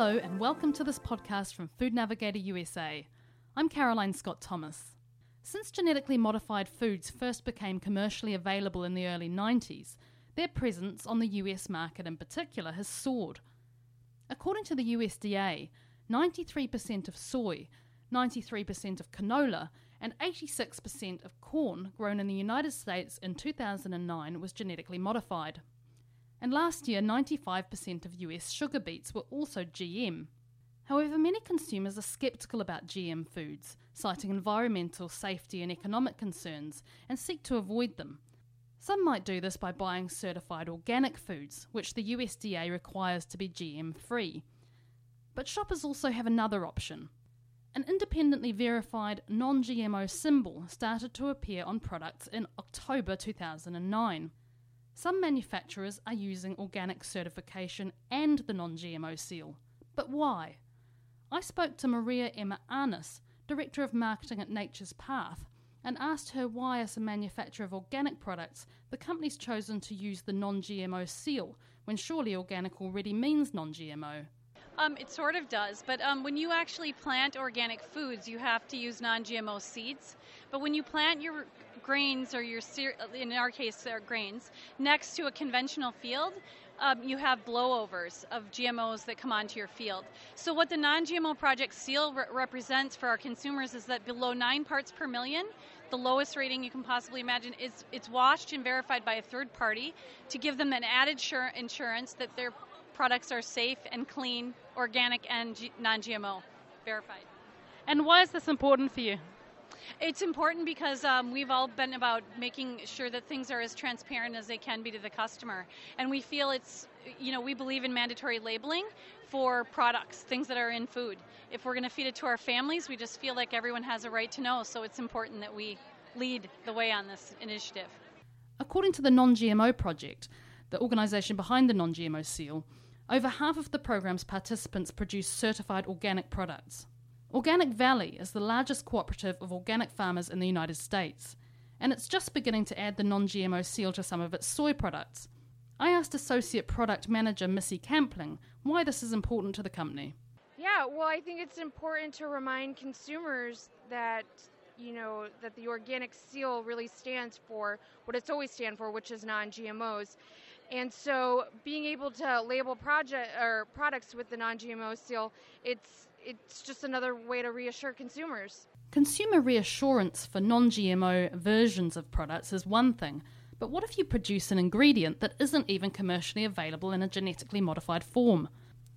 Hello, and welcome to this podcast from Food Navigator USA. I'm Caroline Scott Thomas. Since genetically modified foods first became commercially available in the early 90s, their presence on the US market in particular has soared. According to the USDA, 93% of soy, 93% of canola, and 86% of corn grown in the United States in 2009 was genetically modified. And last year, 95% of US sugar beets were also GM. However, many consumers are sceptical about GM foods, citing environmental, safety, and economic concerns, and seek to avoid them. Some might do this by buying certified organic foods, which the USDA requires to be GM free. But shoppers also have another option. An independently verified non GMO symbol started to appear on products in October 2009. Some manufacturers are using organic certification and the non GMO seal. But why? I spoke to Maria Emma Arness, Director of Marketing at Nature's Path, and asked her why, as a manufacturer of organic products, the company's chosen to use the non GMO seal when surely organic already means non GMO. Um, it sort of does, but um, when you actually plant organic foods, you have to use non-GMO seeds. But when you plant your grains or your, in our case, our grains, next to a conventional field, um, you have blowovers of GMOs that come onto your field. So what the non-GMO project seal re- represents for our consumers is that below nine parts per million, the lowest rating you can possibly imagine is it's washed and verified by a third party to give them an added insurance that their products are safe and clean, organic and G- non-GMO, verified. And why is this important for you? It's important because um, we've all been about making sure that things are as transparent as they can be to the customer. And we feel it's, you know, we believe in mandatory labeling for products, things that are in food. If we're going to feed it to our families, we just feel like everyone has a right to know. So it's important that we lead the way on this initiative. According to the Non GMO Project, the organisation behind the Non GMO seal, over half of the program's participants produce certified organic products. Organic Valley is the largest cooperative of organic farmers in the United States, and it's just beginning to add the non GMO seal to some of its soy products. I asked Associate Product Manager Missy Campling why this is important to the company. Yeah, well, I think it's important to remind consumers that you know that the organic seal really stands for what it's always stand for, which is non-GMOs. And so, being able to label project or products with the non-GMO seal, it's it's just another way to reassure consumers. Consumer reassurance for non-GMO versions of products is one thing, but what if you produce an ingredient that isn't even commercially available in a genetically modified form?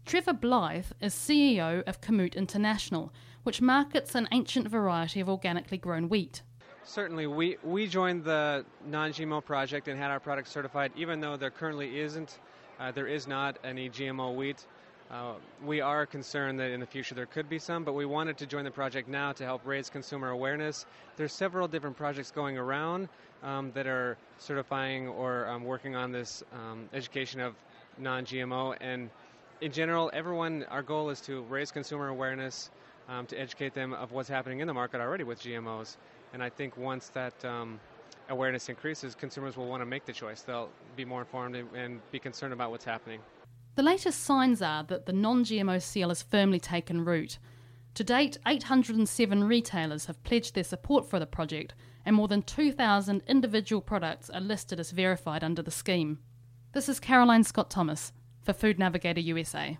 Trevor Blythe is CEO of Kamut International, which markets an ancient variety of organically grown wheat. Certainly, we, we joined the non-GMO project and had our product certified, even though there currently isn't, uh, there is not any GMO wheat. Uh, we are concerned that in the future there could be some, but we wanted to join the project now to help raise consumer awareness. There's several different projects going around um, that are certifying or um, working on this um, education of non-GMO, and in general, everyone, our goal is to raise consumer awareness, um, to educate them of what's happening in the market already with GMOs. And I think once that um, awareness increases, consumers will want to make the choice. They'll be more informed and be concerned about what's happening. The latest signs are that the non GMO seal has firmly taken root. To date, 807 retailers have pledged their support for the project, and more than 2,000 individual products are listed as verified under the scheme. This is Caroline Scott Thomas for Food Navigator USA.